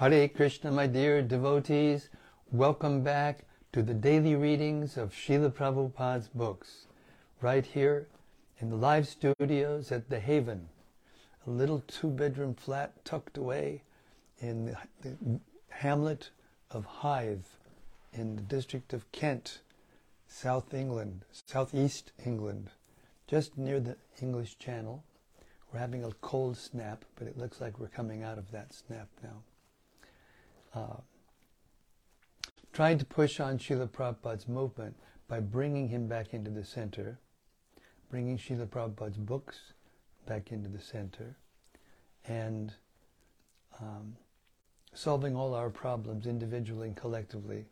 Hare Krishna, my dear devotees. Welcome back to the daily readings of Srila Prabhupada's books, right here in the live studios at The Haven, a little two-bedroom flat tucked away in the, the hamlet of Hythe in the district of Kent, South England, southeast England, just near the English Channel. We're having a cold snap, but it looks like we're coming out of that snap now. Uh, trying to push on Srila Prabhupada's movement by bringing him back into the center, bringing Srila Prabhupada's books back into the center, and um, solving all our problems individually and collectively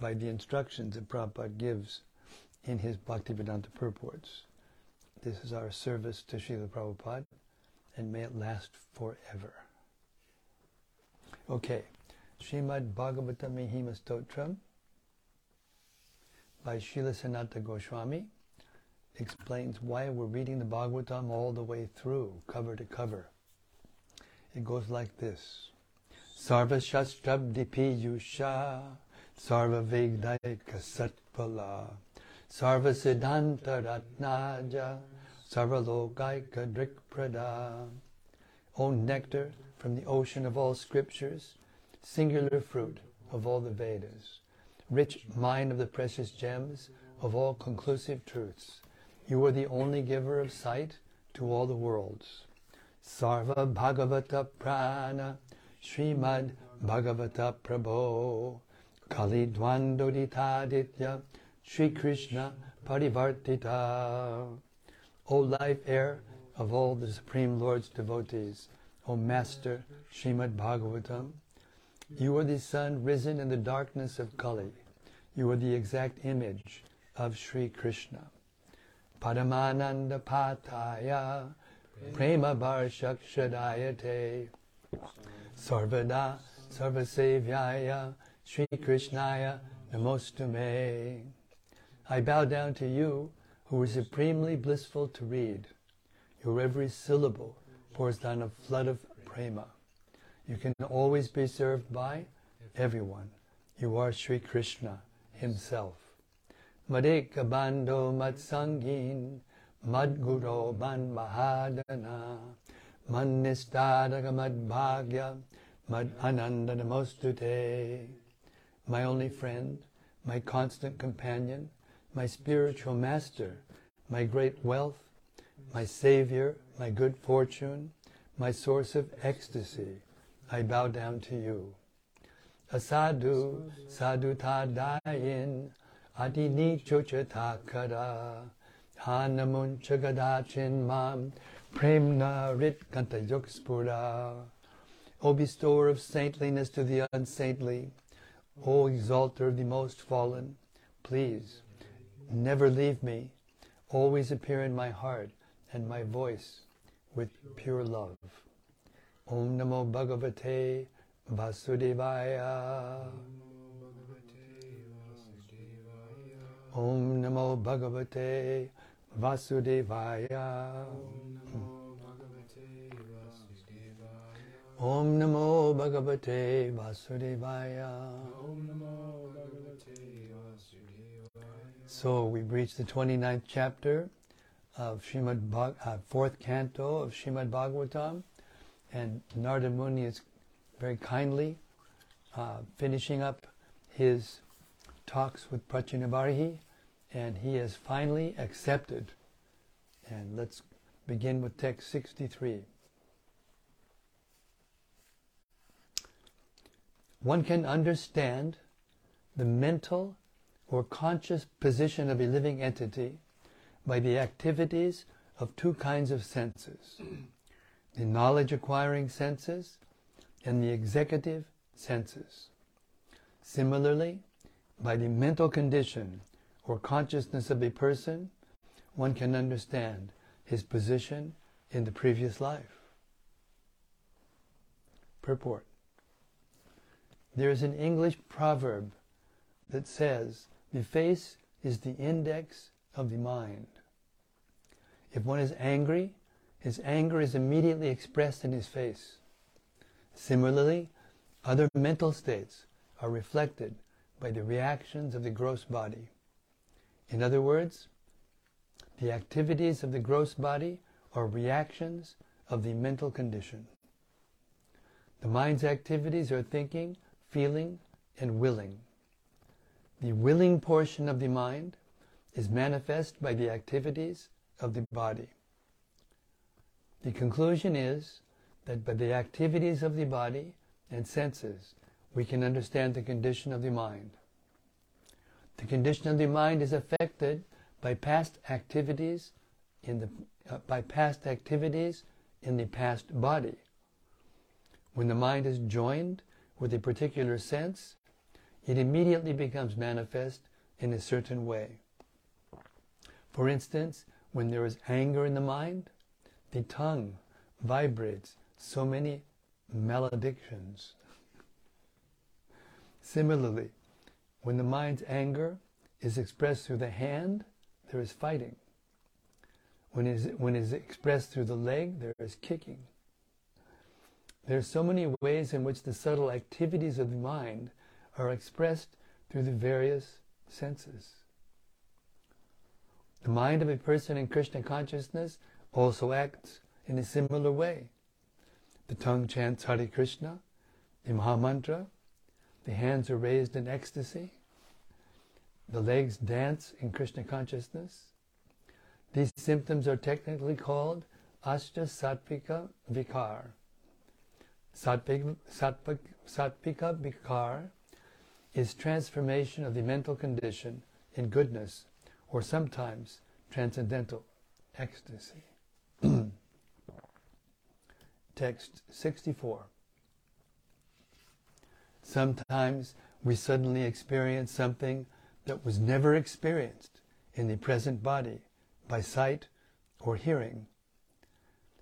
by the instructions that Prabhupada gives in his Bhaktivedanta purports. This is our service to Srila Prabhupada, and may it last forever. Okay, Srimad Bhagavatam Mahima Stotram by Srila Sanatana Goswami explains why we're reading the Bhagavatam all the way through, cover to cover. It goes like this. Sarva Shastrabdi Yusha Sarva Vedaika Satpala Sarva Siddhanta Ratnaja Sarva Lokaika Drikprada O nectar from the ocean of all scriptures, singular fruit of all the Vedas, rich mine of the precious gems of all conclusive truths. You are the only giver of sight to all the worlds. Sarva Bhagavata Prana Srimad Bhagavata Prabho Kali Dvandoditaditya Sri Krishna Parivartita O life air of all the Supreme Lord's devotees, O Master Srimad Bhagavatam, you are the sun risen in the darkness of Kali. You are the exact image of Sri Krishna. Paramananda Pataya Prema Barshakshadayate Sarvada Sarvasevyaya Sri Krishnaya Namostume. I bow down to you who are supremely blissful to read. Your every syllable pours down a flood of prema. You can always be served by everyone. You are Sri Krishna himself. Madeka bando matsangin madguro man mahadana mannistadaga madbhagya mad ananda namostute. My only friend, my constant companion, my spiritual master, my great wealth, my savior, my good fortune, my source of ecstasy, I bow down to you. Asadu sadhu tadayin adini chochatakara hanamun chagadachin mam premna rit kanta yokspura. O bestower of saintliness to the unsaintly, O exalter of the most fallen, please never leave me, always appear in my heart and my voice with pure love. Om Namo Bhagavate Vasudevaya. Om Namo Bhagavate Vasudevaya. Om Namo Bhagavate Vasudevaya. So we've reached the 29th chapter of Srimad Bhag- uh, fourth canto of Srimad Bhagavatam, and Narada Muni is very kindly uh, finishing up his talks with Prachinabarhi, and he has finally accepted. And let's begin with text 63. One can understand the mental or conscious position of a living entity by the activities of two kinds of senses the knowledge acquiring senses and the executive senses. Similarly, by the mental condition or consciousness of a person, one can understand his position in the previous life. Purport There is an English proverb that says, The face is the index of the mind. If one is angry, his anger is immediately expressed in his face. Similarly, Other mental states are reflected by the reactions of the gross body. In other words, the activities of the gross body are reactions of the mental condition. The mind's activities are thinking, feeling, and willing. The willing portion of the mind is manifest by the activities of the body. The conclusion is that by the activities of the body and senses, we can understand the condition of the mind. The condition of the mind is affected by past activities in the uh, by past activities in the past body. When the mind is joined with a particular sense, it immediately becomes manifest in a certain way. For instance, when there is anger in the mind, the tongue vibrates so many maledictions. Similarly, when the mind's anger is expressed through the hand, there is fighting. When it is, when it is expressed through the leg, there is kicking. There are so many ways in which the subtle activities of the mind are expressed through the various senses. The mind of a person in Krishna consciousness also acts in a similar way. The tongue chants Hare Krishna, the Mahamantra, the hands are raised in ecstasy, the legs dance in Krishna consciousness. These symptoms are technically called Ashta Sattvika Vikar. Sattvika Vikar is transformation of the mental condition in goodness or sometimes transcendental ecstasy. Text 64. Sometimes we suddenly experience something that was never experienced in the present body by sight or hearing.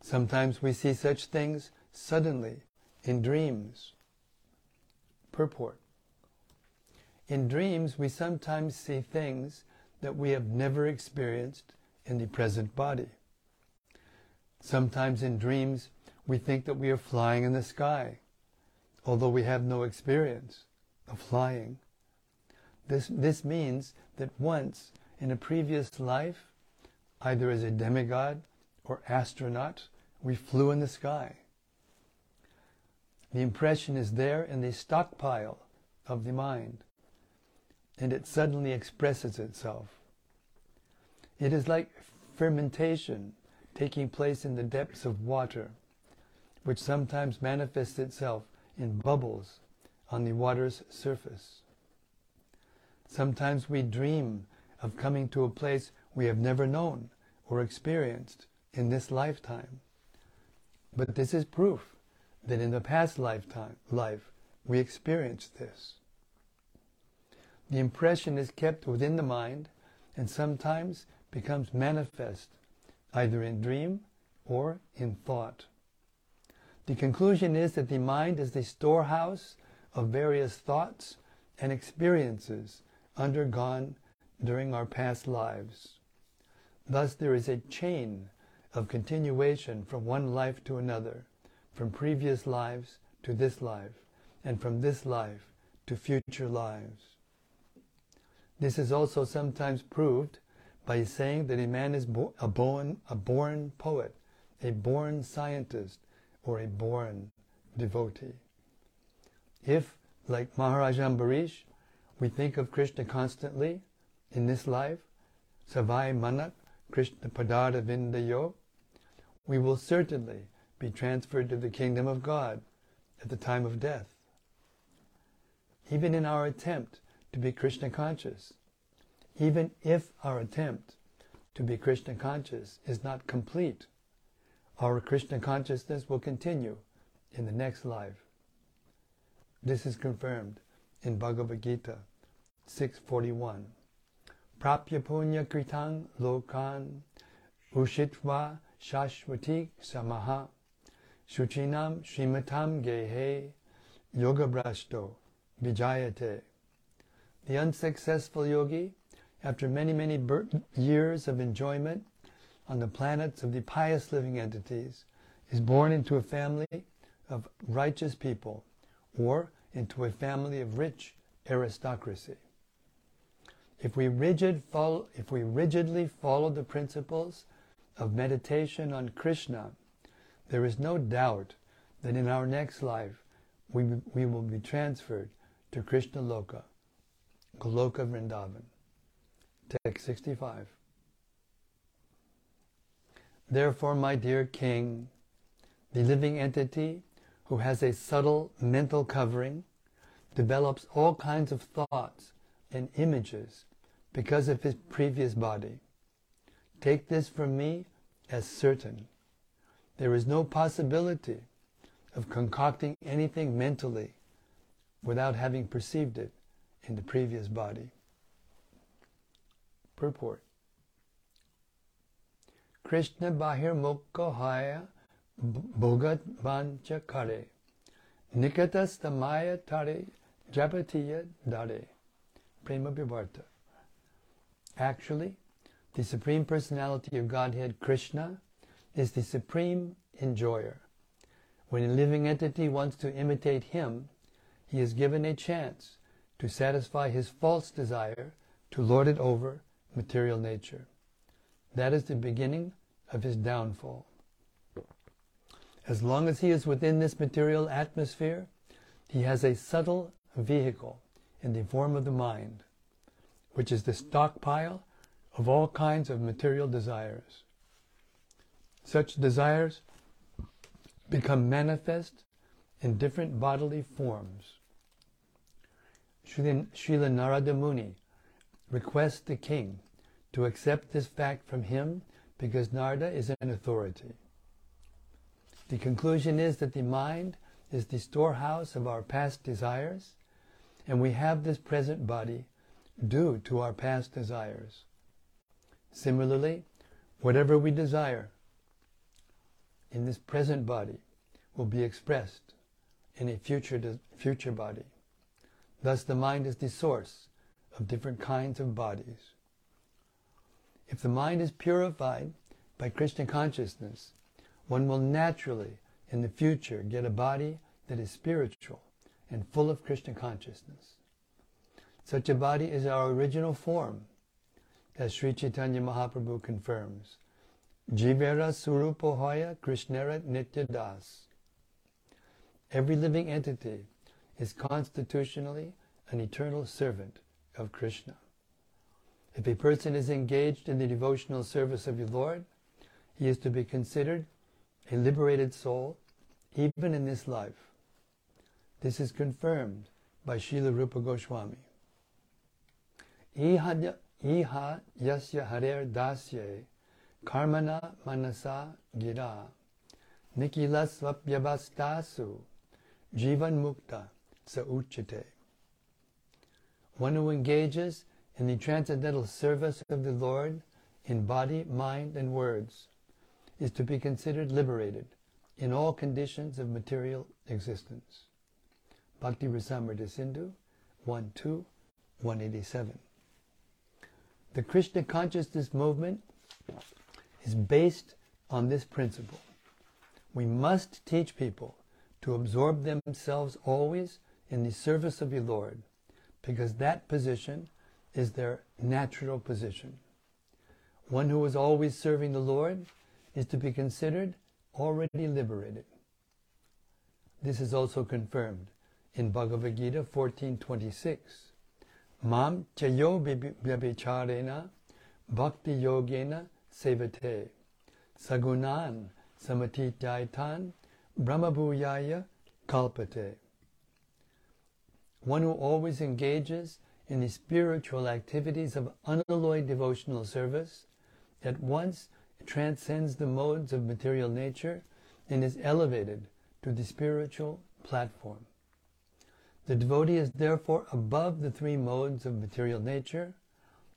Sometimes we see such things suddenly in dreams. Purport. In dreams, we sometimes see things that we have never experienced in the present body. Sometimes in dreams, we think that we are flying in the sky, although we have no experience of flying. This, this means that once in a previous life, either as a demigod or astronaut, we flew in the sky. The impression is there in the stockpile of the mind, and it suddenly expresses itself. It is like fermentation taking place in the depths of water, which sometimes manifests itself in bubbles on the water's surface. Sometimes we dream of coming to a place we have never known or experienced in this lifetime. But this is proof that in the past lifetime life we experienced this. The impression is kept within the mind and sometimes becomes manifest either in dream or in thought. The conclusion is that the mind is the storehouse of various thoughts and experiences undergone during our past lives. Thus, there is a chain of continuation from one life to another, from previous lives to this life, and from this life to future lives. This is also sometimes proved by saying that a man is bo- a, born, a born poet, a born scientist, or a born devotee. If, like Maharaj Ambarish, we think of Krishna constantly in this life, Savai Manak Krishna Padartha Vindayo, we will certainly be transferred to the kingdom of God at the time of death. Even in our attempt to be Krishna conscious, even if our attempt to be Krishna conscious is not complete, our Krishna consciousness will continue in the next life. This is confirmed in Bhagavad Gita 641. Prapya punya kritang lokan ushitva shashvati samaha shuchinam shrimatam gehe yoga brasto vijayate. The unsuccessful yogi, after many, many years of enjoyment on the planets of the pious living entities, is born into a family of righteous people or into a family of rich aristocracy. If we, rigid follow, if we rigidly follow the principles of meditation on Krishna, there is no doubt that in our next life we, we will be transferred to Krishna Loka, Goloka Vrindavan. Text 65. Therefore, my dear king, the living entity who has a subtle mental covering develops all kinds of thoughts and images because of his previous body. Take this from me as certain. There is no possibility of concocting anything mentally without having perceived it in the previous body. Purport. Krishna Bahir Mukha Bhogat Vancha Kare Nikatas Tamaya Tare Japatiya Dare Prema Vivarta Actually, the Supreme Personality of Godhead, Krishna, is the supreme enjoyer. When a living entity wants to imitate him, he is given a chance to satisfy his false desire to lord it over material nature. That is the beginning of his downfall. As long as he is within this material atmosphere, he has a subtle vehicle in the form of the mind which is the stockpile of all kinds of material desires. Such desires become manifest in different bodily forms. Srila Narada Muni requests the king to accept this fact from him because Narada is an authority. The conclusion is that the mind is the storehouse of our past desires, and we have this present body due to our past desires. Similarly, whatever we desire in this present body will be expressed in a future, future body. Thus, the mind is the source of different kinds of bodies. If the mind is purified by Krishna consciousness, one will naturally, in the future, get a body that is spiritual and full of Krishna consciousness. Such a body is our original form, as Sri Chaitanya Mahaprabhu confirms. Jivera Surupohaya Krishnera Nitya Das. Every living entity is constitutionally an eternal servant of Krishna. If a person is engaged in the devotional service of the Lord, he is to be considered a liberated soul even in this life. This is confirmed by Srila Rupa Goswami. Iha yasya harer dasye karmana manasa gira nikilasvapyavastasu jivan mukta sa uchite. One who engages in the transcendental service of the Lord in body, mind, and words is to be considered liberated in all conditions of material existence. Bhakti Rasamrita Sindhu 1 2 187. The Krishna consciousness movement is based on this principle. We must teach people to absorb themselves always in the service of the Lord, because that position is their natural position. One who is always serving the Lord is to be considered already liberated. This is also confirmed in Bhagavad Gita 1426. Mam chayo vyabhicharena bhakti yogena sevate sagunan samatitaitan brahmabhuyaya kalpate. One who always engages in the spiritual activities of unalloyed devotional service at once transcends the modes of material nature and is elevated to the spiritual platform. The devotee is therefore above the three modes of material nature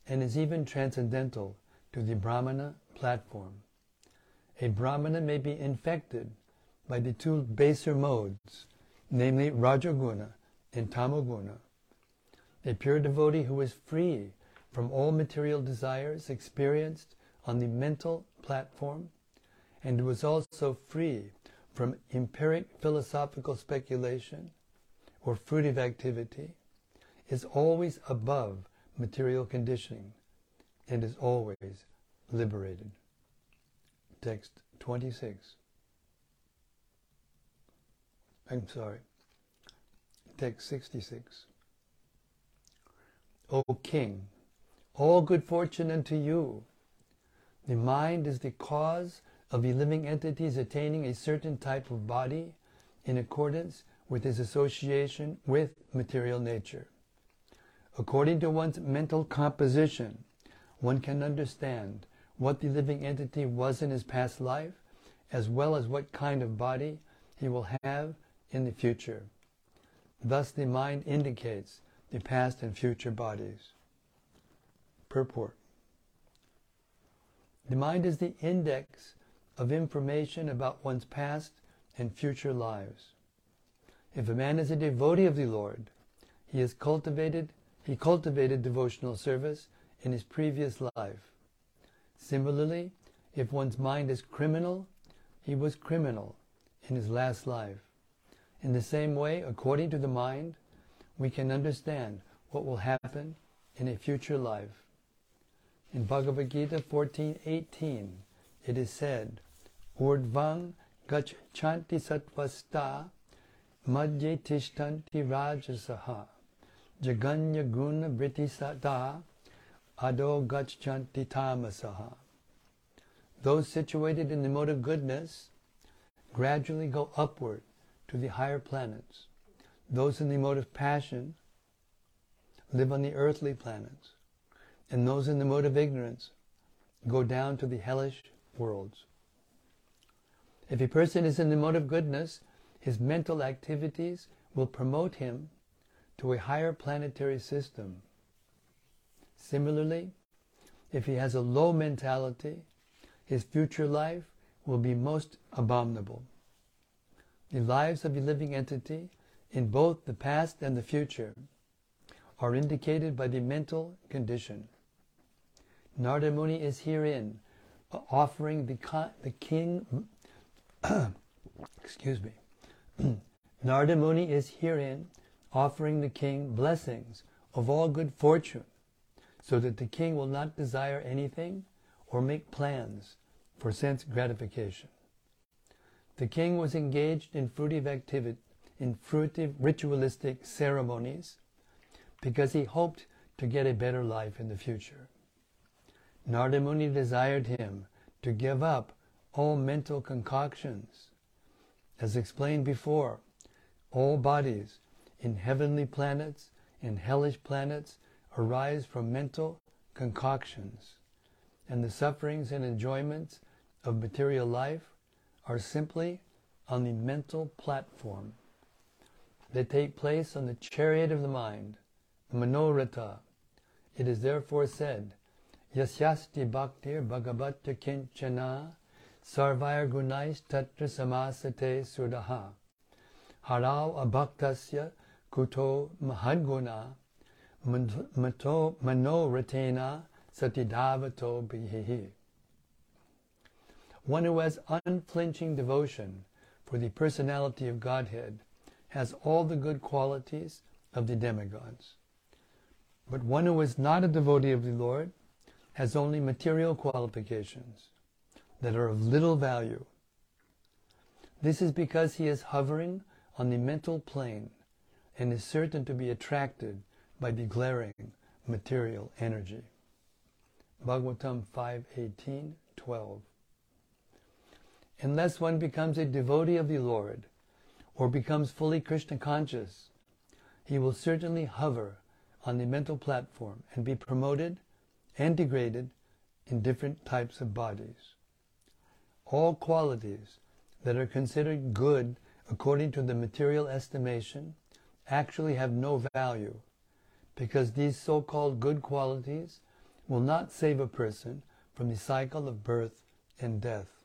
and is even transcendental to the Brahmana platform. A Brahmana may be infected by the two baser modes, namely Rajaguna and Tamoguna. A pure devotee who is free from all material desires experienced on the mental platform and is also free from empiric philosophical speculation or fruitive activity is always above material conditioning and is always liberated. Text 26. I'm sorry. Text 66. O King, all good fortune unto you. The mind is the cause of the living entities attaining a certain type of body in accordance with his association with material nature. According to one's mental composition, one can understand what the living entity was in his past life, as well as what kind of body he will have in the future. Thus the mind indicates the past and future bodies. Purport. The mind is the index of information about one's past and future lives. If a man is a devotee of the Lord, he has cultivated he cultivated devotional service in his previous life. Similarly, if one's mind is criminal, he was criminal in his last life. In the same way, according to the mind, we can understand what will happen in a future life. In Bhagavad Gita 14:18, it is said, "Urdvang gachanti satvasta madhye tishtanti rajasaha jaganya guna vritisata ado gachanti tamasaha." Those situated in the mode of goodness gradually go upward to the higher planets. Those in the mode of passion live on the earthly planets, and those in the mode of ignorance go down to the hellish worlds. If a person is in the mode of goodness, his mental activities will promote him to a higher planetary system. Similarly, if he has a low mentality, his future life will be most abominable. The lives of a living entity in both the past and the future are indicated by the mental condition. Narada Muni is herein uh, offering the, the king, excuse me, Narada Muni is herein offering the king blessings of all good fortune, so that the king will not desire anything or make plans for sense gratification. The king was engaged in fruitive activity, in fruitive ritualistic ceremonies because he hoped to get a better life in the future. Narada Muni desired him to give up all mental concoctions. As explained before, all bodies in heavenly planets and hellish planets arise from mental concoctions, and the sufferings and enjoyments of material life are simply on the mental platform. They take place on the chariot of the mind, Manoratha. It is therefore said, Yasyasti bhaktir bhagavata kinchana sarvair gunais tatra samasate sudaha harau abhaktasya kuto mahadguna mato manoratena satidavato bihihi. One who has unflinching devotion for the personality of Godhead has all the good qualities of the demigods. But one who is not a devotee of the Lord has only material qualifications that are of little value. This is because he is hovering on the mental plane and is certain to be attracted by the glaring material energy. Bhagavatam 5.18, 12. Unless one becomes a devotee of the Lord or becomes fully Krishna conscious, he will certainly hover on the mental platform and be promoted and degraded in different types of bodies. All qualities that are considered good according to the material estimation actually have no value because these so-called good qualities will not save a person from the cycle of birth and death.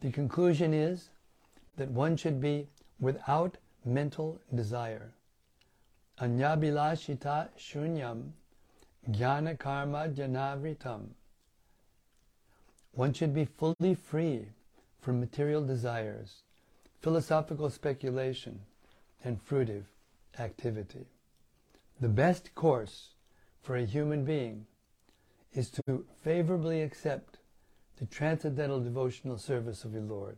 The conclusion is that one should be without mental desire. Anyabilashita shunyam jnana karma janavritam. One should be fully free from material desires, philosophical speculation, and fruitive activity. The best course for a human being is to favorably accept the transcendental devotional service of the Lord.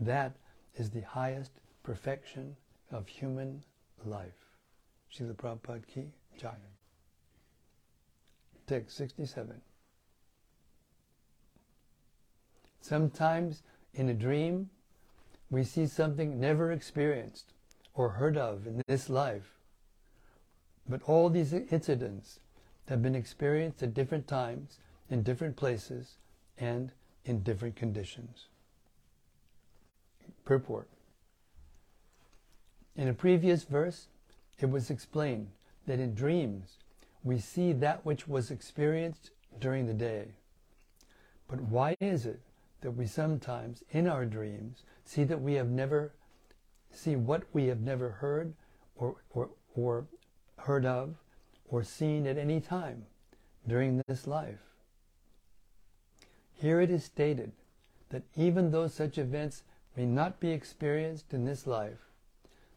That is the highest perfection of human life. Srila Prabhupada Ki Jai. Text 67. Sometimes in a dream, we see something never experienced or heard of in this life. But all these incidents have been experienced at different times, in different places, and in different conditions. Purport. In a previous verse, it was explained that in dreams we see that which was experienced during the day. But why is it that we sometimes, in our dreams, see that we have never, see what we have never heard or, or, or heard of or seen at any time during this life? Here it is stated that even though such events may not be experienced in this life,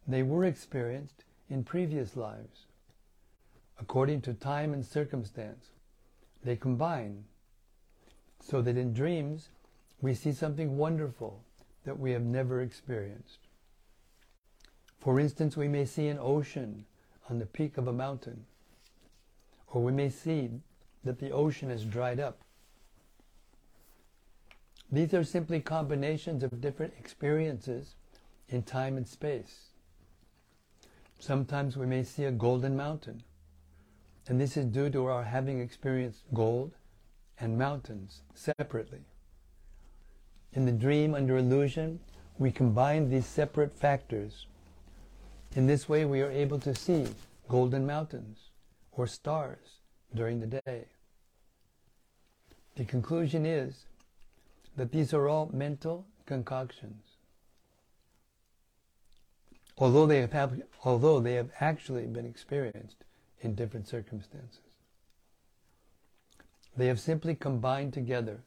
they were experienced in previous lives. According to time and circumstance, they combine so that in dreams we see something wonderful that we have never experienced. For instance, we may see an ocean on the peak of a mountain, or we may see that the ocean has dried up. These are simply combinations of different experiences in time and space. Sometimes we may see a golden mountain, and this is due to our having experienced gold and mountains separately. In the dream under illusion, we combine these separate factors. In this way, we are able to see golden mountains or stars during the day. The conclusion is that these are all mental concoctions. Although they have, although they have actually been experienced in different circumstances. They have simply combined together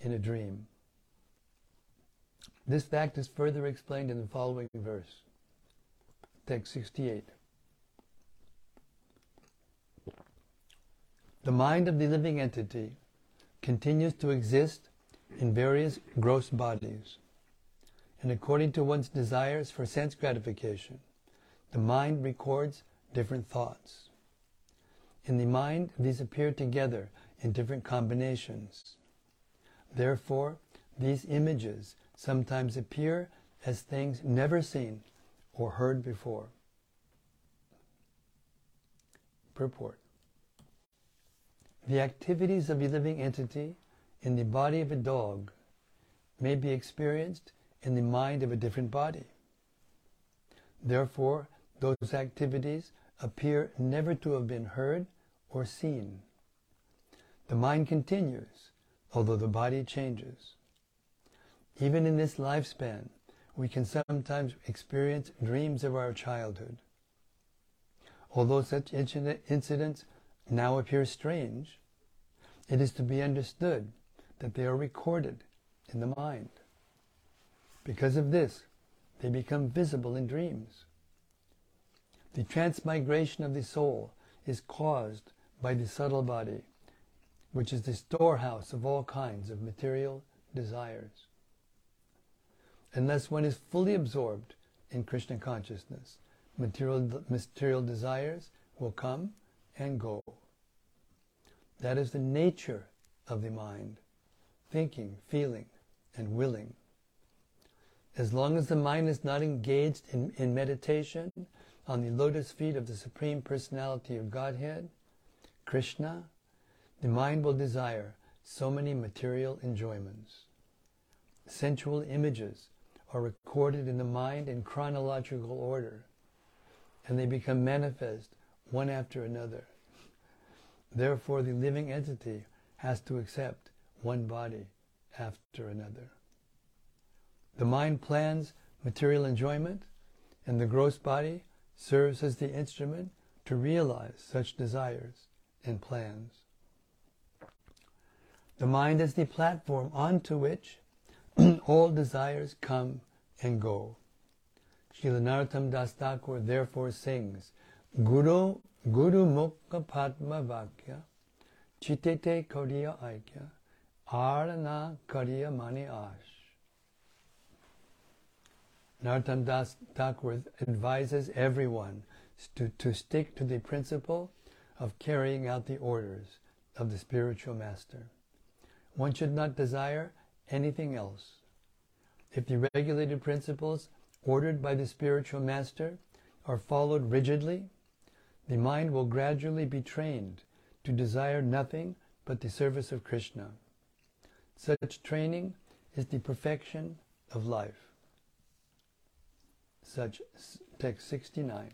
in a dream. This fact is further explained in the following verse, text 68. The mind of the living entity continues to exist in various gross bodies, and according to one's desires for sense gratification, the mind records different thoughts. In the mind, these appear together in different combinations. Therefore, these images sometimes appear as things never seen or heard before. Purport The activities of a living entity in the body of a dog may be experienced in the mind of a different body. Therefore, those activities appear never to have been heard or seen. The mind continues, although the body changes. Even in this lifespan, we can sometimes experience dreams of our childhood. Although such incidents now appear strange, it is to be understood that they are recorded in the mind. Because of this, they become visible in dreams. The transmigration of the soul is caused by the subtle body, which is the storehouse of all kinds of material desires unless one is fully absorbed in Krishna consciousness. Material, material desires will come and go. That is the nature of the mind thinking, feeling, and willing. As long as the mind is not engaged in, in meditation on the lotus feet of the Supreme Personality of Godhead, Krishna, the mind will desire so many material enjoyments. Sensual images are recorded in the mind in chronological order, and they become manifest one after another. Therefore, the living entity has to accept one body after another. The mind plans material enjoyment, and the gross body serves as the instrument to realize such desires and plans. The mind is the platform onto which all desires come and go. Srila Narottam Das Thakur therefore sings, Guru, Guru Mukha Padma Vakya, Chitete Kariya Aikya, Arana Kariya Mani Ash. Narottam Das Thakur advises everyone to, to stick to the principle of carrying out the orders of the spiritual master. One should not desire anything else. If the regulated principles ordered by the spiritual master are followed rigidly, the mind will gradually be trained to desire nothing but the service of Krishna. Such training is the perfection of life. Such text 69.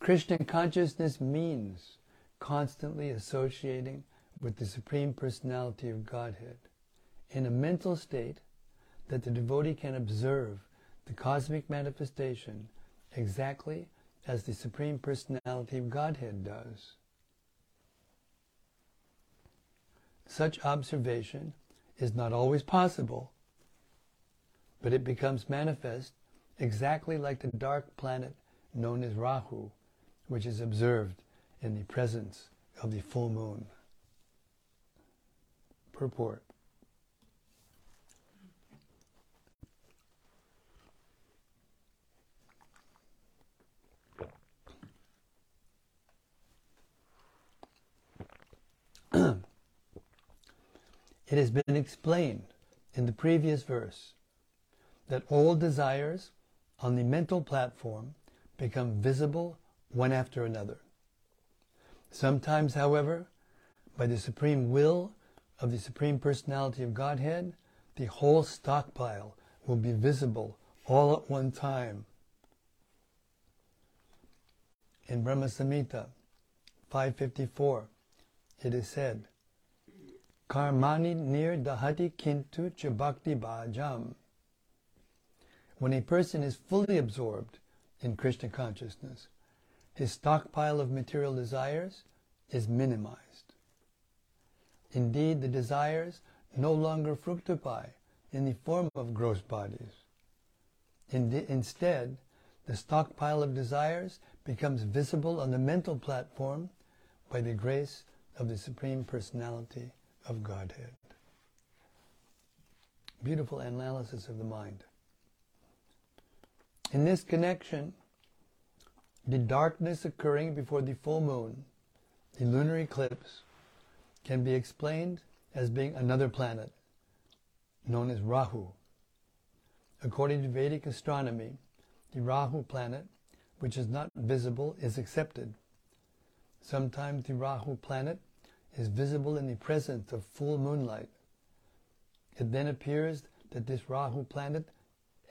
Krishna consciousness means constantly associating with the Supreme Personality of Godhead in a mental state that the devotee can observe the cosmic manifestation exactly as the Supreme Personality of Godhead does. Such observation is not always possible, but it becomes manifest exactly like the dark planet known as Rahu, which is observed in the presence of the full moon. Purport. It has been explained in the previous verse that all desires on the mental platform become visible one after another. Sometimes, however, by the supreme will of the Supreme Personality of Godhead, the whole stockpile will be visible all at one time. In Brahma Samhita 554, it is said, Karmani nir dahati kintu chabakti bhajam. When a person is fully absorbed in Krishna consciousness, his stockpile of material desires is minimized. Indeed, the desires no longer fructify in the form of gross bodies. instead, the stockpile of desires becomes visible on the mental platform by the grace of the Supreme Personality of Godhead. Beautiful analysis of the mind. In this connection, the darkness occurring before the full moon, the lunar eclipse, can be explained as being another planet, known as Rahu. According to Vedic astronomy, the Rahu planet, which is not visible, is accepted. Sometimes the Rahu planet is visible in the presence of full moonlight. It then appears that this Rahu planet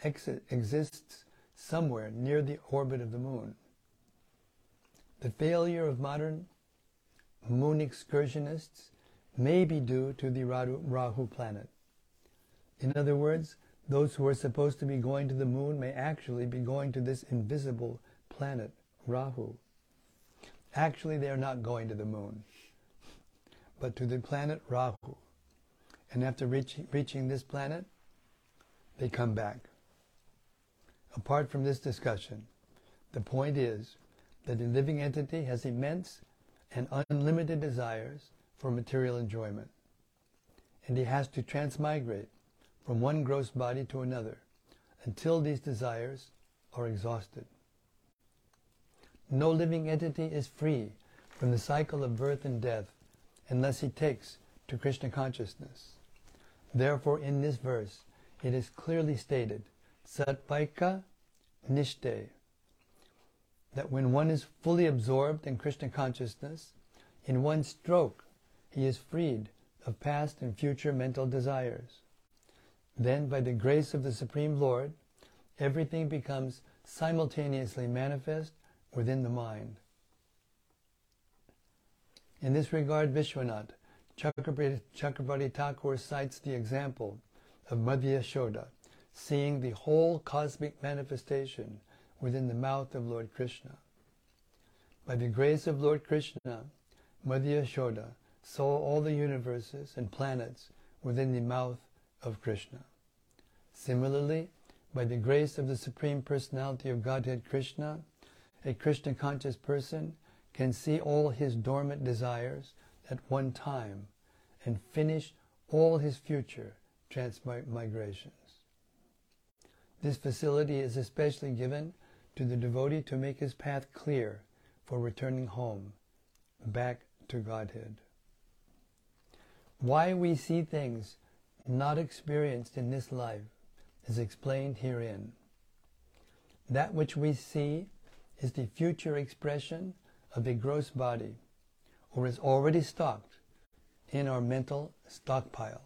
ex- exists somewhere near the orbit of the moon. The failure of modern moon excursionists may be due to the Rahu planet. In other words, those who are supposed to be going to the moon may actually be going to this invisible planet, Rahu. Actually, they are not going to the moon but to the planet Rahu. And after reaching, reaching this planet, they come back. Apart from this discussion, the point is that the living entity has immense and unlimited desires for material enjoyment. And he has to transmigrate from one gross body to another until these desires are exhausted. No living entity is free from the cycle of birth and death unless he takes to Krishna consciousness. Therefore, in this verse, it is clearly stated, Satvaika Nishte, that when one is fully absorbed in Krishna consciousness, in one stroke, he is freed of past and future mental desires. Then, by the grace of the Supreme Lord, everything becomes simultaneously manifest within the mind. In this regard, Vishwanath, Chakrabarti Thakur cites the example of Mother Yashoda, seeing the whole cosmic manifestation within the mouth of Lord Krishna. By the grace of Lord Krishna, Mother Yashoda saw all the universes and planets within the mouth of Krishna. Similarly, by the grace of the Supreme Personality of Godhead Krishna, a Krishna conscious person can see all his dormant desires at one time and finish all his future transmigrations. This facility is especially given to the devotee to make his path clear for returning home, back to Godhead. Why we see things not experienced in this life is explained herein. That which we see is the future expression of a gross body, or is already stocked in our mental stockpile.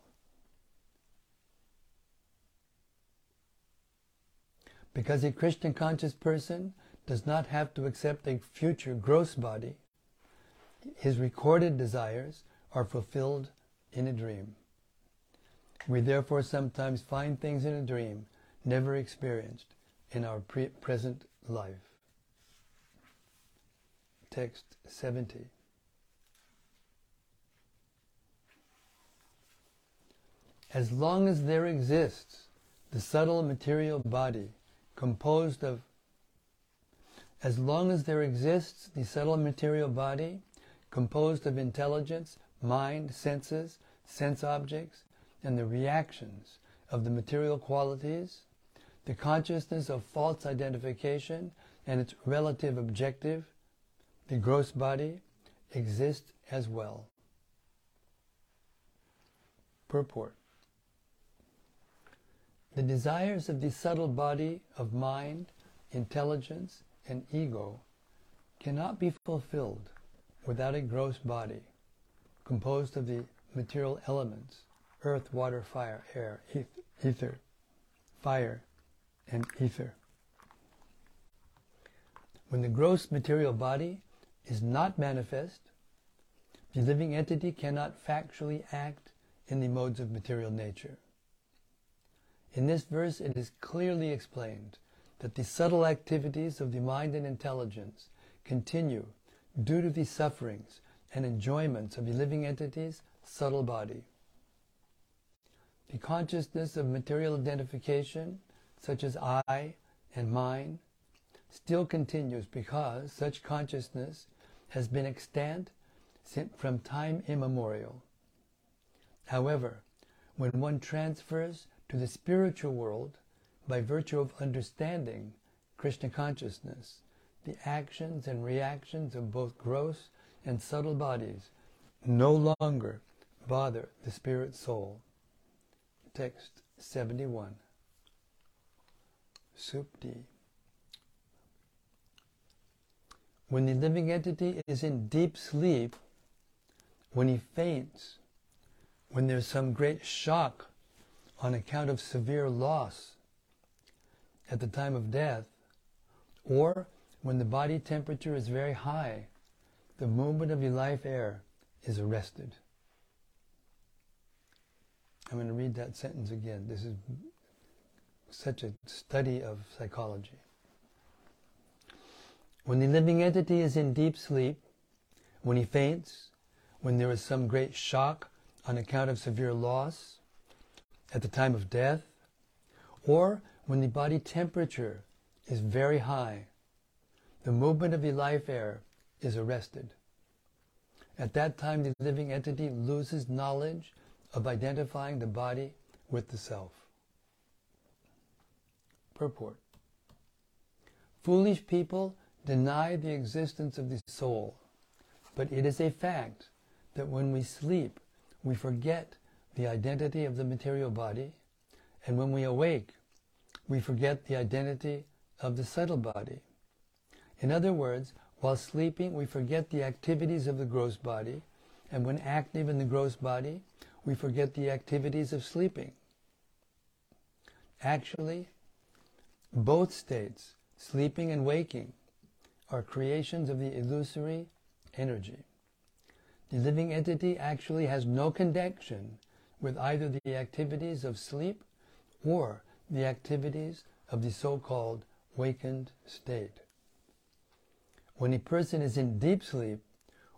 Because a Krishna conscious person does not have to accept a future gross body, his recorded desires are fulfilled in a dream. We therefore sometimes find things in a dream never experienced in our pre- present life. Text 70. As long as there exists the subtle material body composed of as long as there exists the subtle material body composed of intelligence, mind, senses, sense objects, and the reactions of the material qualities, the consciousness of false identification and its relative objective, the gross body, exist as well. Purport The desires of the subtle body of mind, intelligence, and ego cannot be fulfilled without a gross body composed of the material elements earth, water, fire, air, ether, fire, and ether. When the gross material body is not manifest, the living entity cannot factually act in the modes of material nature. In this verse, it is clearly explained that the subtle activities of the mind and intelligence continue due to the sufferings and enjoyments of the living entity's subtle body. The consciousness of material identification, such as I and mine, still continues because such consciousness has been extant from time immemorial. However, when one transfers to the spiritual world by virtue of understanding Krishna consciousness, the actions and reactions of both gross and subtle bodies no longer bother the spirit soul. Text 71. Supti. When the living entity is in deep sleep, when he faints, when there's some great shock on account of severe loss at the time of death, or when the body temperature is very high, the movement of the life air is arrested. I'm going to read that sentence again. This is such a study of psychology. When the living entity is in deep sleep, when he faints, when there is some great shock on account of severe loss, at the time of death, or when the body temperature is very high, the movement of the life air is arrested. At that time, the living entity loses knowledge of identifying the body with the self. Purport Foolish people deny the existence of the soul, but it is a fact that when we sleep, we forget the identity of the material body, and when we awake, we forget the identity of the subtle body. In other words, while sleeping, we forget the activities of the gross body, and when active in the gross body, we forget the activities of sleeping. Actually, both states, sleeping and waking, are creations of the illusory energy. The living entity actually has no connection with either the activities of sleep or the activities of the so-called wakened state. When a person is in deep sleep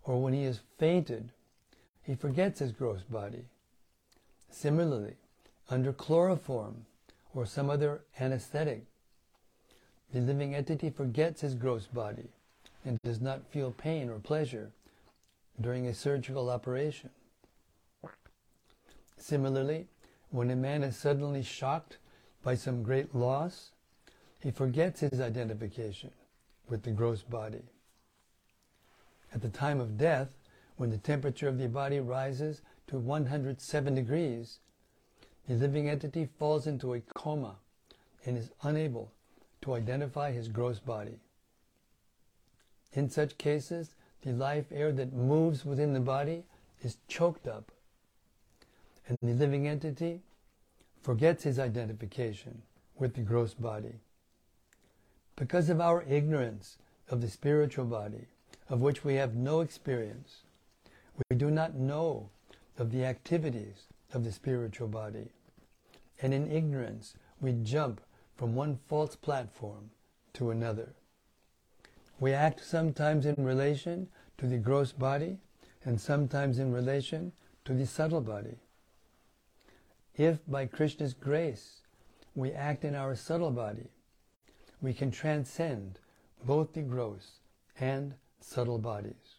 or when he has fainted, he forgets his gross body Similarly, under chloroform or some other anesthetic. The living entity forgets his gross body and does not feel pain or pleasure during a surgical operation. Similarly, when a man is suddenly shocked by some great loss, he forgets his identification with the gross body. At the time of death, when the temperature of the body rises to 107 degrees, the living entity falls into a coma and is unable to identify his gross body. In such cases, the life air that moves within the body is choked up, and the living entity forgets his identification with the gross body. Because of our ignorance of the spiritual body, of which we have no experience, we do not know of the activities of the spiritual body. And in ignorance, we jump from one false platform to another. We act sometimes in relation to the gross body and sometimes in relation to the subtle body. If by Krishna's grace we act in our subtle body, we can transcend both the gross and subtle bodies.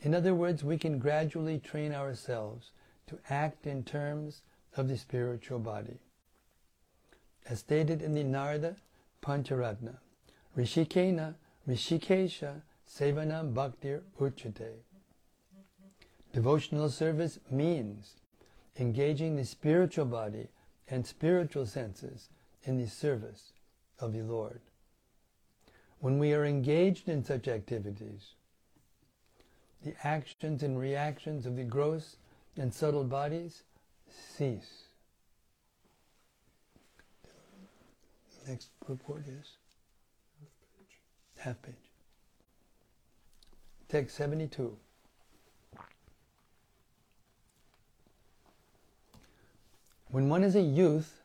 In other words, we can gradually train ourselves to act in terms of the spiritual body. As stated in the Narada Pancharatra, Rishikena Rishikesha Sevana Bhaktir Uchate. Devotional service means engaging the spiritual body and spiritual senses in the service of the Lord. When we are engaged in such activities, the actions and reactions of the gross and subtle bodies cease. Next report is half page. Half page. Text 72. When one is a youth,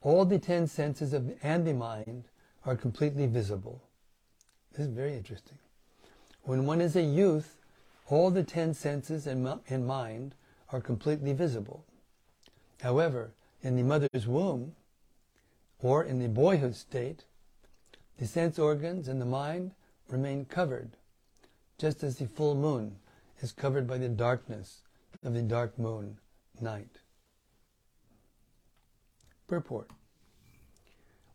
all the ten senses of and the mind are completely visible. This is very interesting. When one is a youth, all the ten senses and, and mind are completely visible. However, in the mother's womb, or in the boyhood state, the sense organs and the mind remain covered, just as the full moon is covered by the darkness of the dark moon night. Purport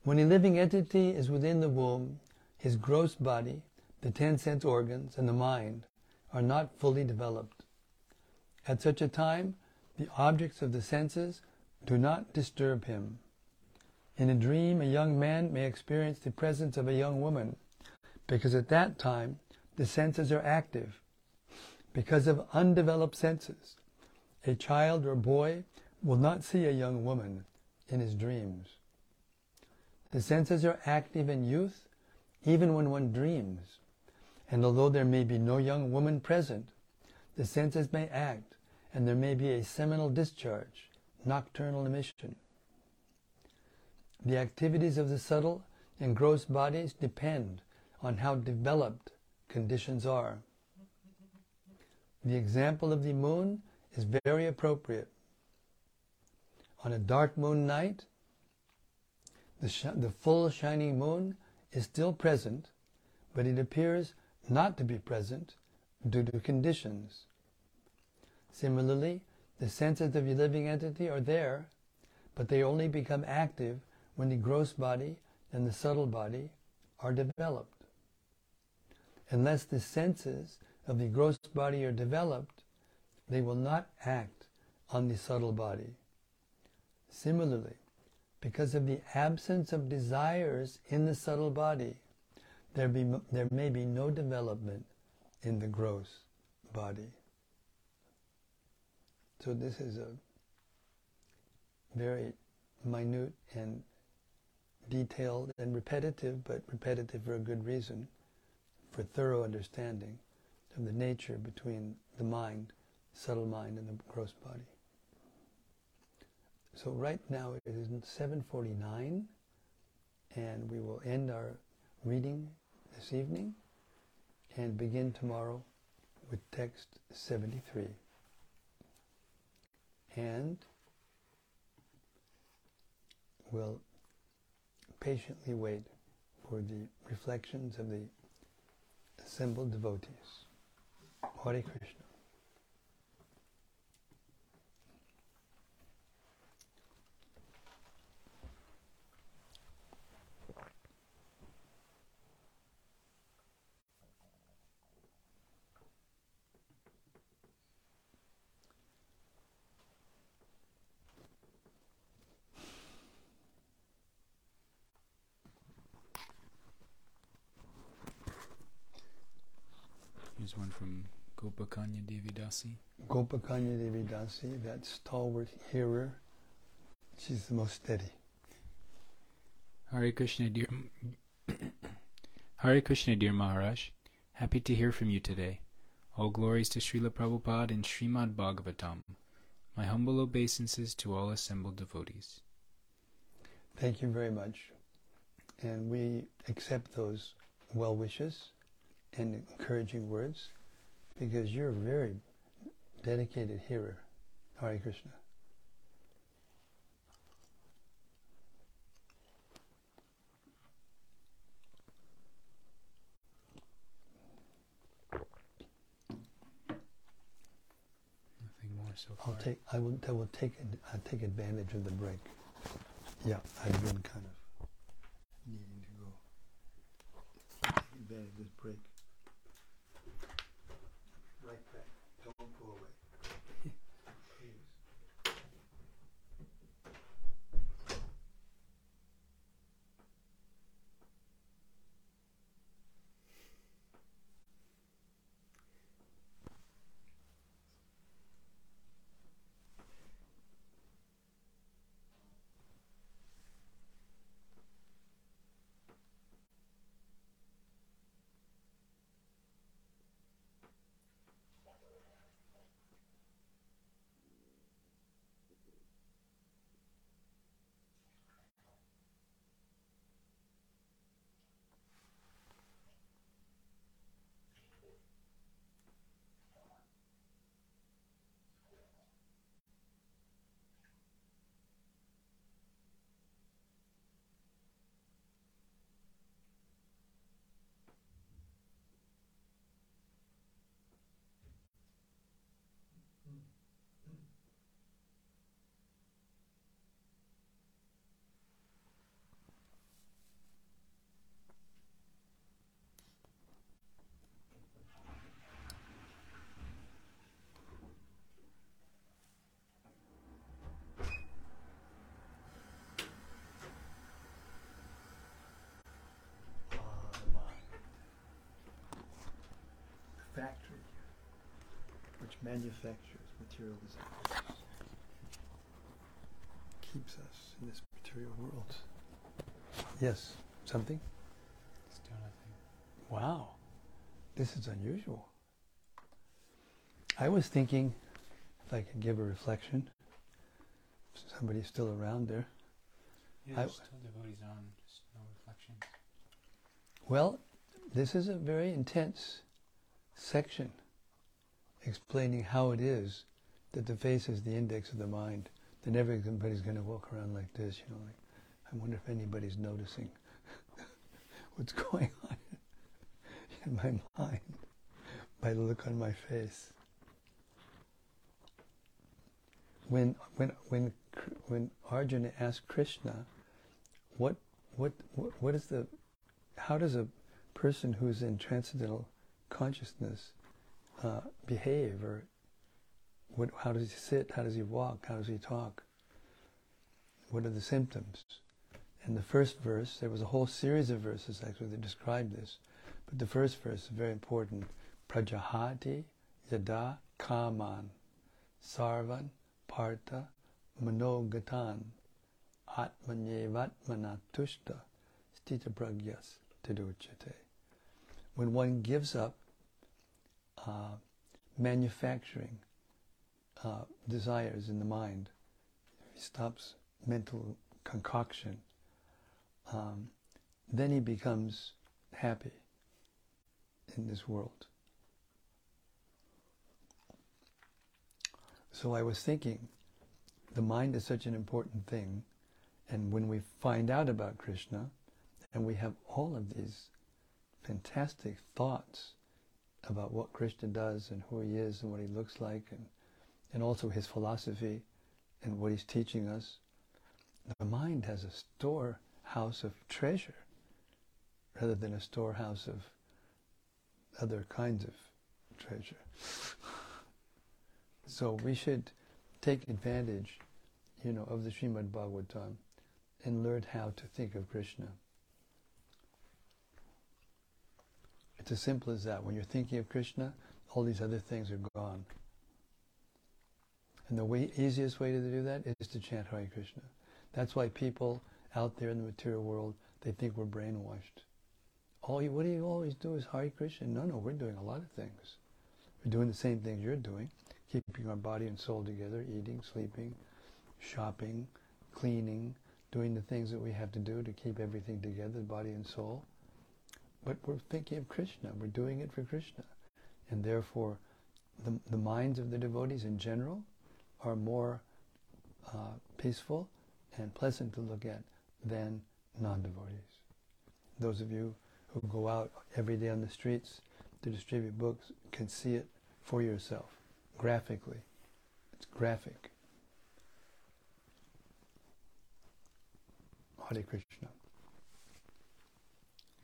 When a living entity is within the womb, his gross body, the ten sense organs, and the mind are not fully developed. At such a time, the objects of the senses do not disturb him. In a dream, a young man may experience the presence of a young woman because at that time the senses are active. Because of undeveloped senses, a child or boy will not see a young woman in his dreams. The senses are active in youth even when one dreams. And although there may be no young woman present, the senses may act and there may be a seminal discharge, nocturnal emission. The activities of the subtle and gross bodies depend on how developed conditions are. The example of the moon is very appropriate. On a dark moon night, the, sh- the full shining moon is still present, but it appears not to be present due to conditions. Similarly, the senses of the living entity are there, but they only become active when the gross body and the subtle body are developed. Unless the senses of the gross body are developed, they will not act on the subtle body. Similarly, because of the absence of desires in the subtle body, there, be, there may be no development in the gross body. So this is a very minute and detailed and repetitive, but repetitive for a good reason, for thorough understanding of the nature between the mind, subtle mind, and the gross body. So right now it is 7:49, and we will end our reading this evening and begin tomorrow with text 73. And will patiently wait for the reflections of the assembled devotees. Hare Krishna. Here's one from Gopakanya Devidasi. Gopakanya Devi Dasi, that stalwart hearer, she's the most steady. Hare Krishna, dear Hare Krishna, dear Maharaj. Happy to hear from you today. All glories to Srila Prabhupada and Srimad Bhagavatam. My humble obeisances to all assembled devotees. Thank you very much. And we accept those well wishes and encouraging words because you're very dedicated hearer. Hare Krishna. Nothing more so. I'll take. I will. I will take. I take advantage of the break. Yeah, I've been kind of needing to go. Take advantage of this break. Manufactures material desires keeps us in this material world. Yes, something? Still nothing. Wow, this is unusual. I was thinking if I could give a reflection, somebody's still around there. Yeah, I- still devotees on, just no reflection. Well, this is a very intense section explaining how it is that the face is the index of the mind. then everybody's going to walk around like this, you know. Like, I wonder if anybody's noticing what's going on in my mind by the look on my face. When when when when Arjuna asked Krishna, what what what, what is the how does a person who's in transcendental consciousness uh, behave or what, how does he sit? How does he walk? How does he talk? What are the symptoms? In the first verse there was a whole series of verses actually that describe this. But the first verse is very important. Prajahati yada kaman sarvan partha manogatan atmanyevatmana tushta stita pragyas tiduchate. When one gives up uh, manufacturing uh, desires in the mind, he stops mental concoction, um, then he becomes happy in this world. So I was thinking, the mind is such an important thing, And when we find out about Krishna, and we have all of these fantastic thoughts about what Krishna does and who he is and what he looks like and, and also his philosophy and what he's teaching us, the mind has a storehouse of treasure rather than a storehouse of other kinds of treasure. so we should take advantage, you know, of the Srimad Bhagavatam and learn how to think of Krishna. It's as simple as that. When you're thinking of Krishna, all these other things are gone. And the way, easiest way to do that is to chant Hare Krishna. That's why people out there in the material world, they think we're brainwashed. All you, what do you always do is Hare Krishna? No, no, we're doing a lot of things. We're doing the same things you're doing, keeping our body and soul together, eating, sleeping, shopping, cleaning, doing the things that we have to do to keep everything together, body and soul. But we're thinking of Krishna. We're doing it for Krishna. And therefore, the, the minds of the devotees in general are more uh, peaceful and pleasant to look at than non-devotees. Those of you who go out every day on the streets to distribute books can see it for yourself, graphically. It's graphic. Hare Krishna.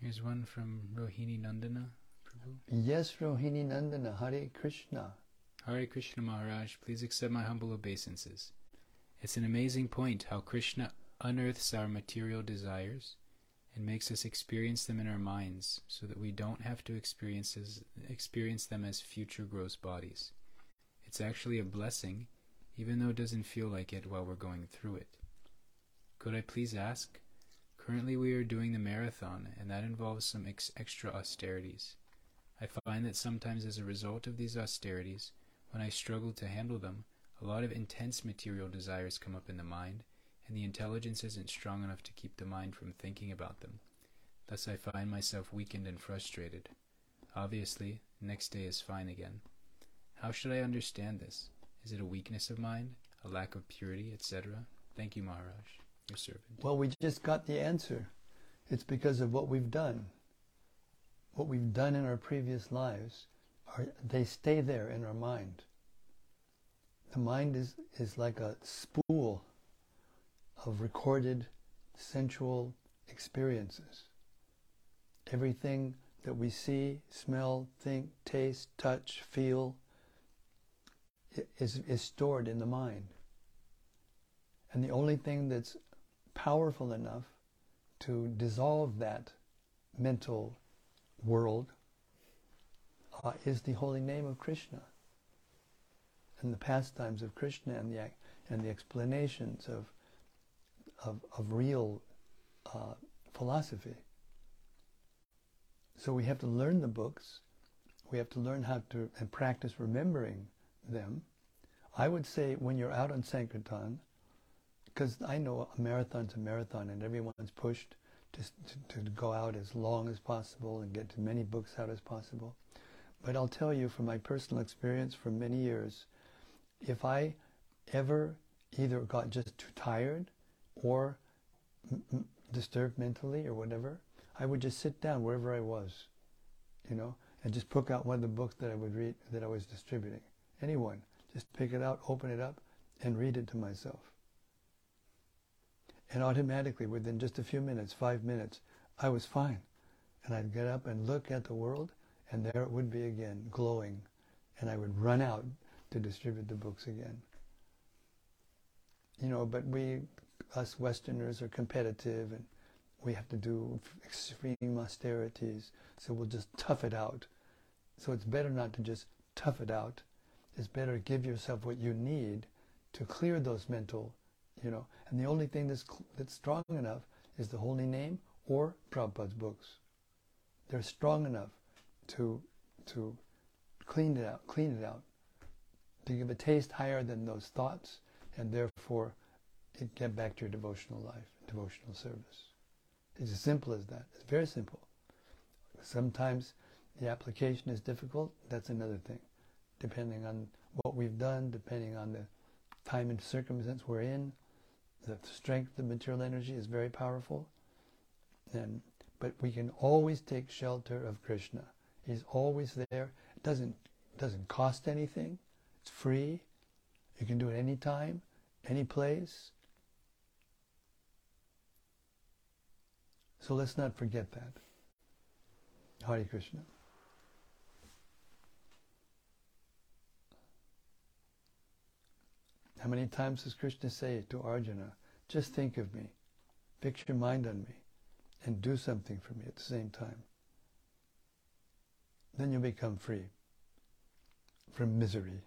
Here's one from Rohini Nandana. Prabhu. Yes, Rohini Nandana, Hare Krishna. Hare Krishna Maharaj, please accept my humble obeisances. It's an amazing point how Krishna unearths our material desires and makes us experience them in our minds so that we don't have to experience, as, experience them as future gross bodies. It's actually a blessing, even though it doesn't feel like it while we're going through it. Could I please ask? Currently, we are doing the marathon, and that involves some ex- extra austerities. I find that sometimes, as a result of these austerities, when I struggle to handle them, a lot of intense material desires come up in the mind, and the intelligence isn't strong enough to keep the mind from thinking about them. Thus, I find myself weakened and frustrated. Obviously, next day is fine again. How should I understand this? Is it a weakness of mind, a lack of purity, etc.? Thank you, Maharaj, your servant. Well, we just got the answer. It's because of what we've done. What we've done in our previous lives, are, they stay there in our mind. The mind is, is like a spool of recorded sensual experiences. Everything that we see, smell, think, taste, touch, feel is, is stored in the mind. And the only thing that's powerful enough to dissolve that mental world uh, is the holy name of Krishna and the pastimes of Krishna and the and the explanations of of, of real uh, philosophy. So we have to learn the books. We have to learn how to and practice remembering them. I would say when you're out on Sankirtan, because I know a marathon's a marathon and everyone's pushed to, to, to go out as long as possible and get as many books out as possible. But I'll tell you from my personal experience for many years, if I ever either got just too tired or m- disturbed mentally or whatever, I would just sit down wherever I was, you know, and just pick out one of the books that I would read that I was distributing. Anyone, just pick it out, open it up, and read it to myself. And automatically, within just a few minutes, five minutes, I was fine. And I'd get up and look at the world, and there it would be again, glowing. And I would run out to distribute the books again. You know, but we, us Westerners, are competitive and we have to do extreme austerities, so we'll just tough it out. So it's better not to just tough it out. It's better give yourself what you need to clear those mental, you know. And the only thing that's, that's strong enough is the holy name or Prabhupada's books. They're strong enough to, to clean it out, clean it out, to give a taste higher than those thoughts, and therefore get back to your devotional life, devotional service. It's as simple as that. It's very simple. Sometimes the application is difficult. That's another thing. Depending on what we've done, depending on the time and circumstance we're in, The strength of material energy is very powerful, and but we can always take shelter of Krishna. He's always there. It doesn't doesn't cost anything. It's free. You can do it anytime, any place. So let's not forget that. Hare Krishna. How many times does Krishna say to Arjuna, just think of me, fix your mind on me, and do something for me at the same time? Then you'll become free from misery.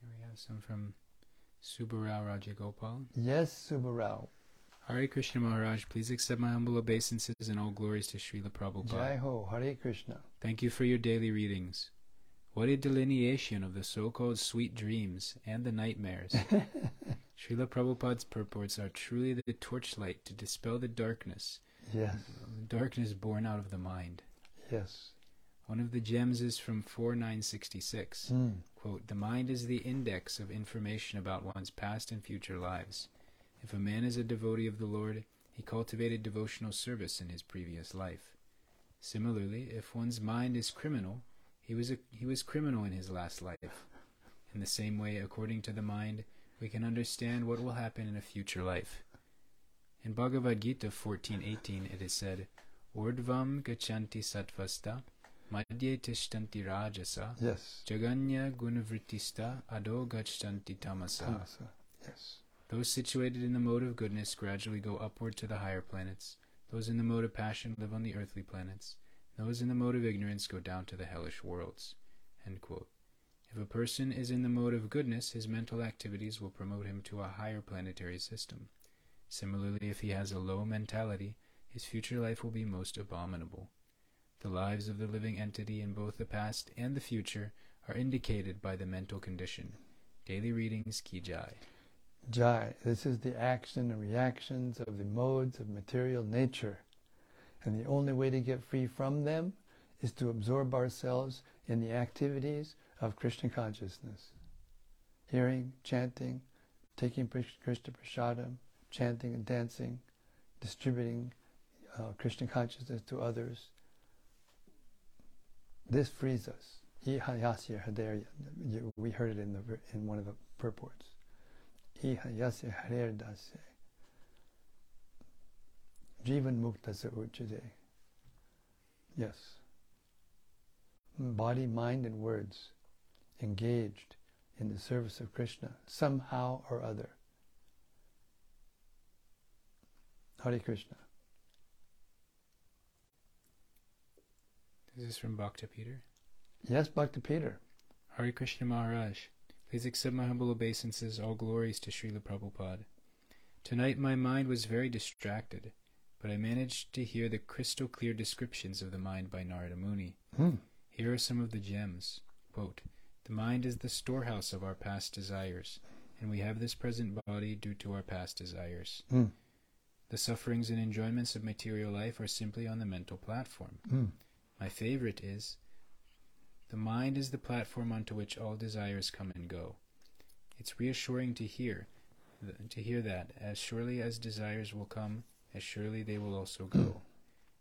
Here we have some from Subarao Rajagopal. Yes, Subarao. Hare Krishna Maharaj, please accept my humble obeisances and all glories to Srila Prabhupada. Jai Ho, Hare Krishna. Thank you for your daily readings. What a delineation of the so-called sweet dreams and the nightmares. Srila Prabhupada's purports are truly the torchlight to dispel the darkness, yes, darkness born out of the mind. yes. One of the gems is from 4966. Mm. Quote, the mind is the index of information about one's past and future lives. If a man is a devotee of the Lord, he cultivated devotional service in his previous life. Similarly, if one's mind is criminal, he was a, he was criminal in his last life. In the same way, according to the mind, we can understand what will happen in a future life. In Bhagavad Gita 14:18 it is said, Urdvam gachanti sattvasta, madhye tishtanti rajasa, Yes. Jaganya gunavrittista ado gachanti tamasa. Tamasa. Yes. Those situated in the mode of goodness gradually go upward to the higher planets. Those in the mode of passion live on the earthly planets. Those in the mode of ignorance go down to the hellish worlds. If a person is in the mode of goodness, his mental activities will promote him to a higher planetary system. Similarly, if he has a low mentality, his future life will be most abominable. The lives of the living entity in both the past and the future are indicated by the mental condition. Daily readings Ki Jai. This is the action and reactions of the modes of material nature. And the only way to get free from them is to absorb ourselves in the activities of Krishna consciousness. Hearing, chanting, taking Krishna prasadam, chanting and dancing, distributing uh, Krishna consciousness to others. This frees us. We heard it in the in one of the purports. Ihayasya harer dasya. Jivan mukta sa uchade. Yes. Body, mind, and words engaged in the service of Krishna somehow or other. Hari Krishna. Is This is from Bhakta Peter. Yes, Bhakti Peter. Hari Krishna Maharaj, please accept my humble obeisances, all glories to Srila Prabhupada. Tonight my mind was very distracted, but I managed to hear the crystal clear descriptions of the mind by Narada Muni. Hmm. Here are some of the gems. Quote, the mind is the storehouse of our past desires, and we have this present body due to our past desires. Hmm. The sufferings and enjoyments of material life are simply on the mental platform. Hmm. My favorite is the mind is the platform onto which all desires come and go. It's reassuring to hear to hear that as surely as desires will come, as surely they will also go.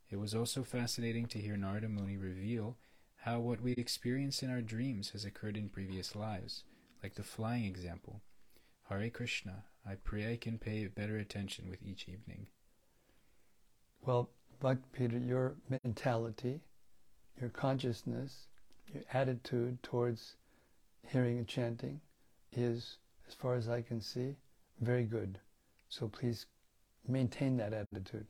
It was also fascinating to hear Narada Muni reveal how what we experience in our dreams has occurred in previous lives, like the flying example. Hare Krishna, I pray I can pay better attention with each evening. Well, Bhakti Peter, your mentality, your consciousness, your attitude towards hearing and chanting is, as far as I can see, very good. So please maintain that attitude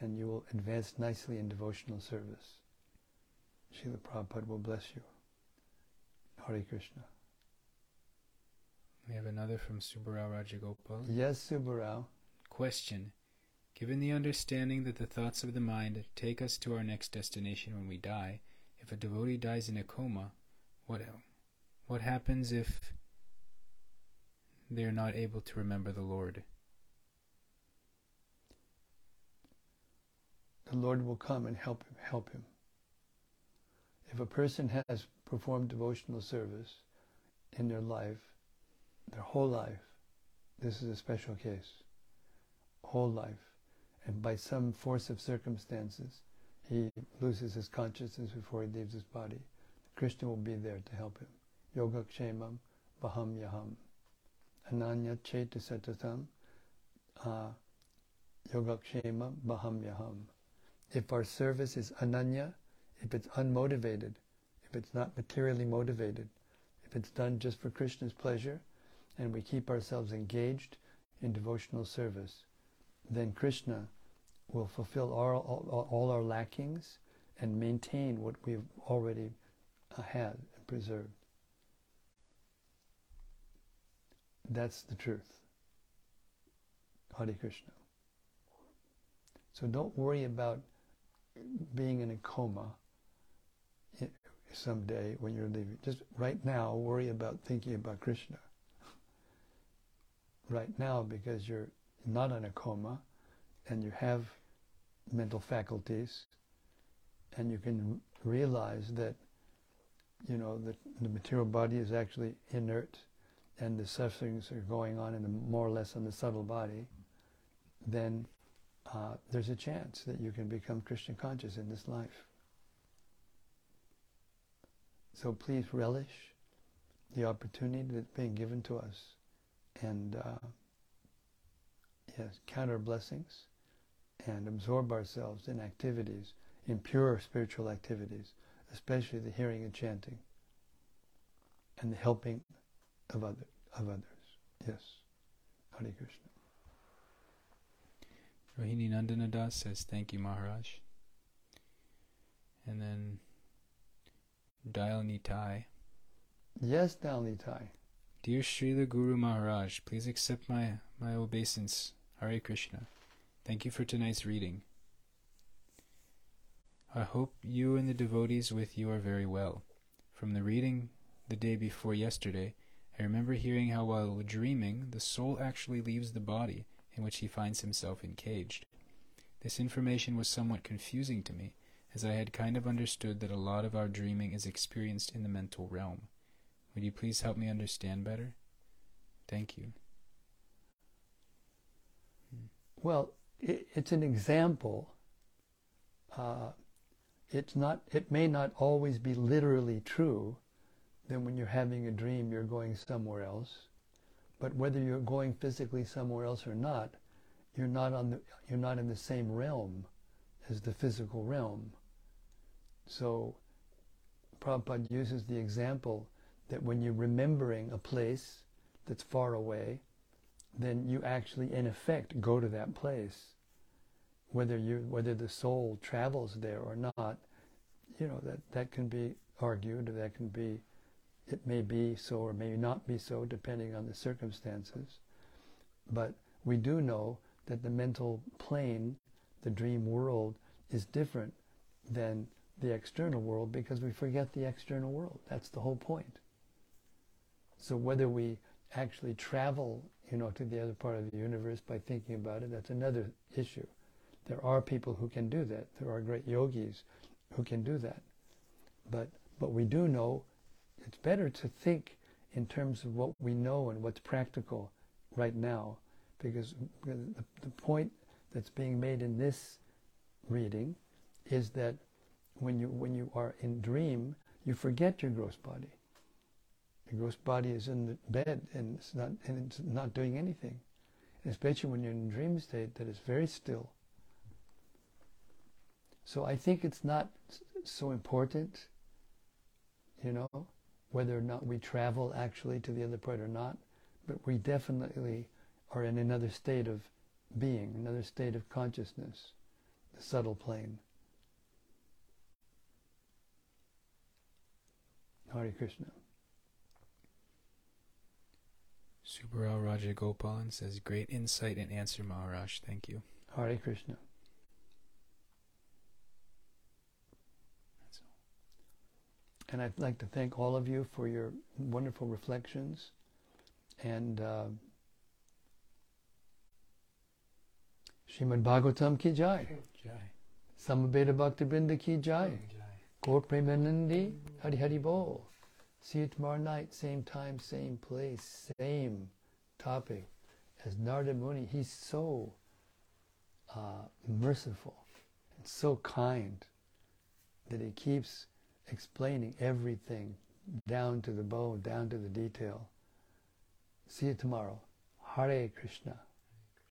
and you will advance nicely in devotional service. Srila Prabhupada will bless you. Hare Krishna. We have another from Subarao Rajagopal. Yes, Subarao. Question. Given the understanding that the thoughts of the mind take us to our next destination when we die, if a devotee dies in a coma, what what happens if they are not able to remember the Lord? The Lord will come and help him. Help him. If a person has performed devotional service in their life, their whole life, this is a special case, whole life, and by some force of circumstances, he loses his consciousness before he leaves his body, Krishna will be there to help him. Yoga Kshemam Baham Yaham. Ananya Cheta Satatam uh, Yoga Kshema Baham Yaham. If our service is ananya, if it's unmotivated, if it's not materially motivated, if it's done just for Krishna's pleasure, and we keep ourselves engaged in devotional service, then Krishna will fulfill all, all, all our lackings and maintain what we've already uh, had and preserved. That's the truth. Hare Krishna. So don't worry about being in a coma someday when you're leaving. Just right now, worry about thinking about Krishna. Right now, because you're not in a coma and you have mental faculties and you can realize that, you know, that the material body is actually inert and the sufferings are going on in the, more or less on the subtle body, then uh, there's a chance that you can become Krishna conscious in this life. So please relish the opportunity that's being given to us and uh, yes, count our blessings and absorb ourselves in activities, in pure spiritual activities, especially the hearing and chanting and the helping of, other, of others. Yes. Hare Krishna. Rohini Nandanadas says, Thank you, Maharaj. And then Dial Nitai. Yes, Dial Nitai. Dear Srila Guru Maharaj, please accept my, my obeisance. Hare Krishna. Thank you for tonight's reading. I hope you and the devotees with you are very well. From the reading the day before yesterday, I remember hearing how while dreaming, the soul actually leaves the body in which he finds himself encaged. This information was somewhat confusing to me, as I had kind of understood that a lot of our dreaming is experienced in the mental realm. Would you please help me understand better? Thank you. Well, it, it's an example. Uh, it's not. It may not always be literally true. Then, when you're having a dream, you're going somewhere else. But whether you're going physically somewhere else or not, you're not on the you're not in the same realm as the physical realm. So Prabhupada uses the example that when you're remembering a place that's far away, then you actually in effect go to that place. Whether you whether the soul travels there or not, you know, that, that can be argued or that can be it may be so or may not be so, depending on the circumstances. But we do know that the mental plane, the dream world, is different than the external world because we forget the external world. That's the whole point. So whether we actually travel, you know, to the other part of the universe by thinking about it, that's another issue. There are people who can do that. There are great yogis who can do that. But but we do know it's better to think in terms of what we know and what's practical right now, because the, the point that's being made in this reading is that when you when you are in dream, you forget your gross body. Your gross body is in the bed and it's not and it's not doing anything. especially when you're in dream state that is very still. So I think it's not so important, you know, whether or not we travel actually to the other part or not, but we definitely are in another state of being, another state of consciousness, the subtle plane. Hare Krishna. Subaral Raja Gopalan says, Great insight and answer, Maharaj. Thank you. Hare Krishna. And I'd like to thank all of you for your wonderful reflections and uh, Srimad Bhagavatam ki jai. Jai. Samabeta Bhakti Brinda ki jai. Gaur Premanandi, Hari Hari Bol. See you tomorrow night, same time, same place, same topic. As Narada Muni, he's so uh, merciful and so kind that he keeps explaining everything down to the bone, down to the detail. See you tomorrow. Hare Krishna.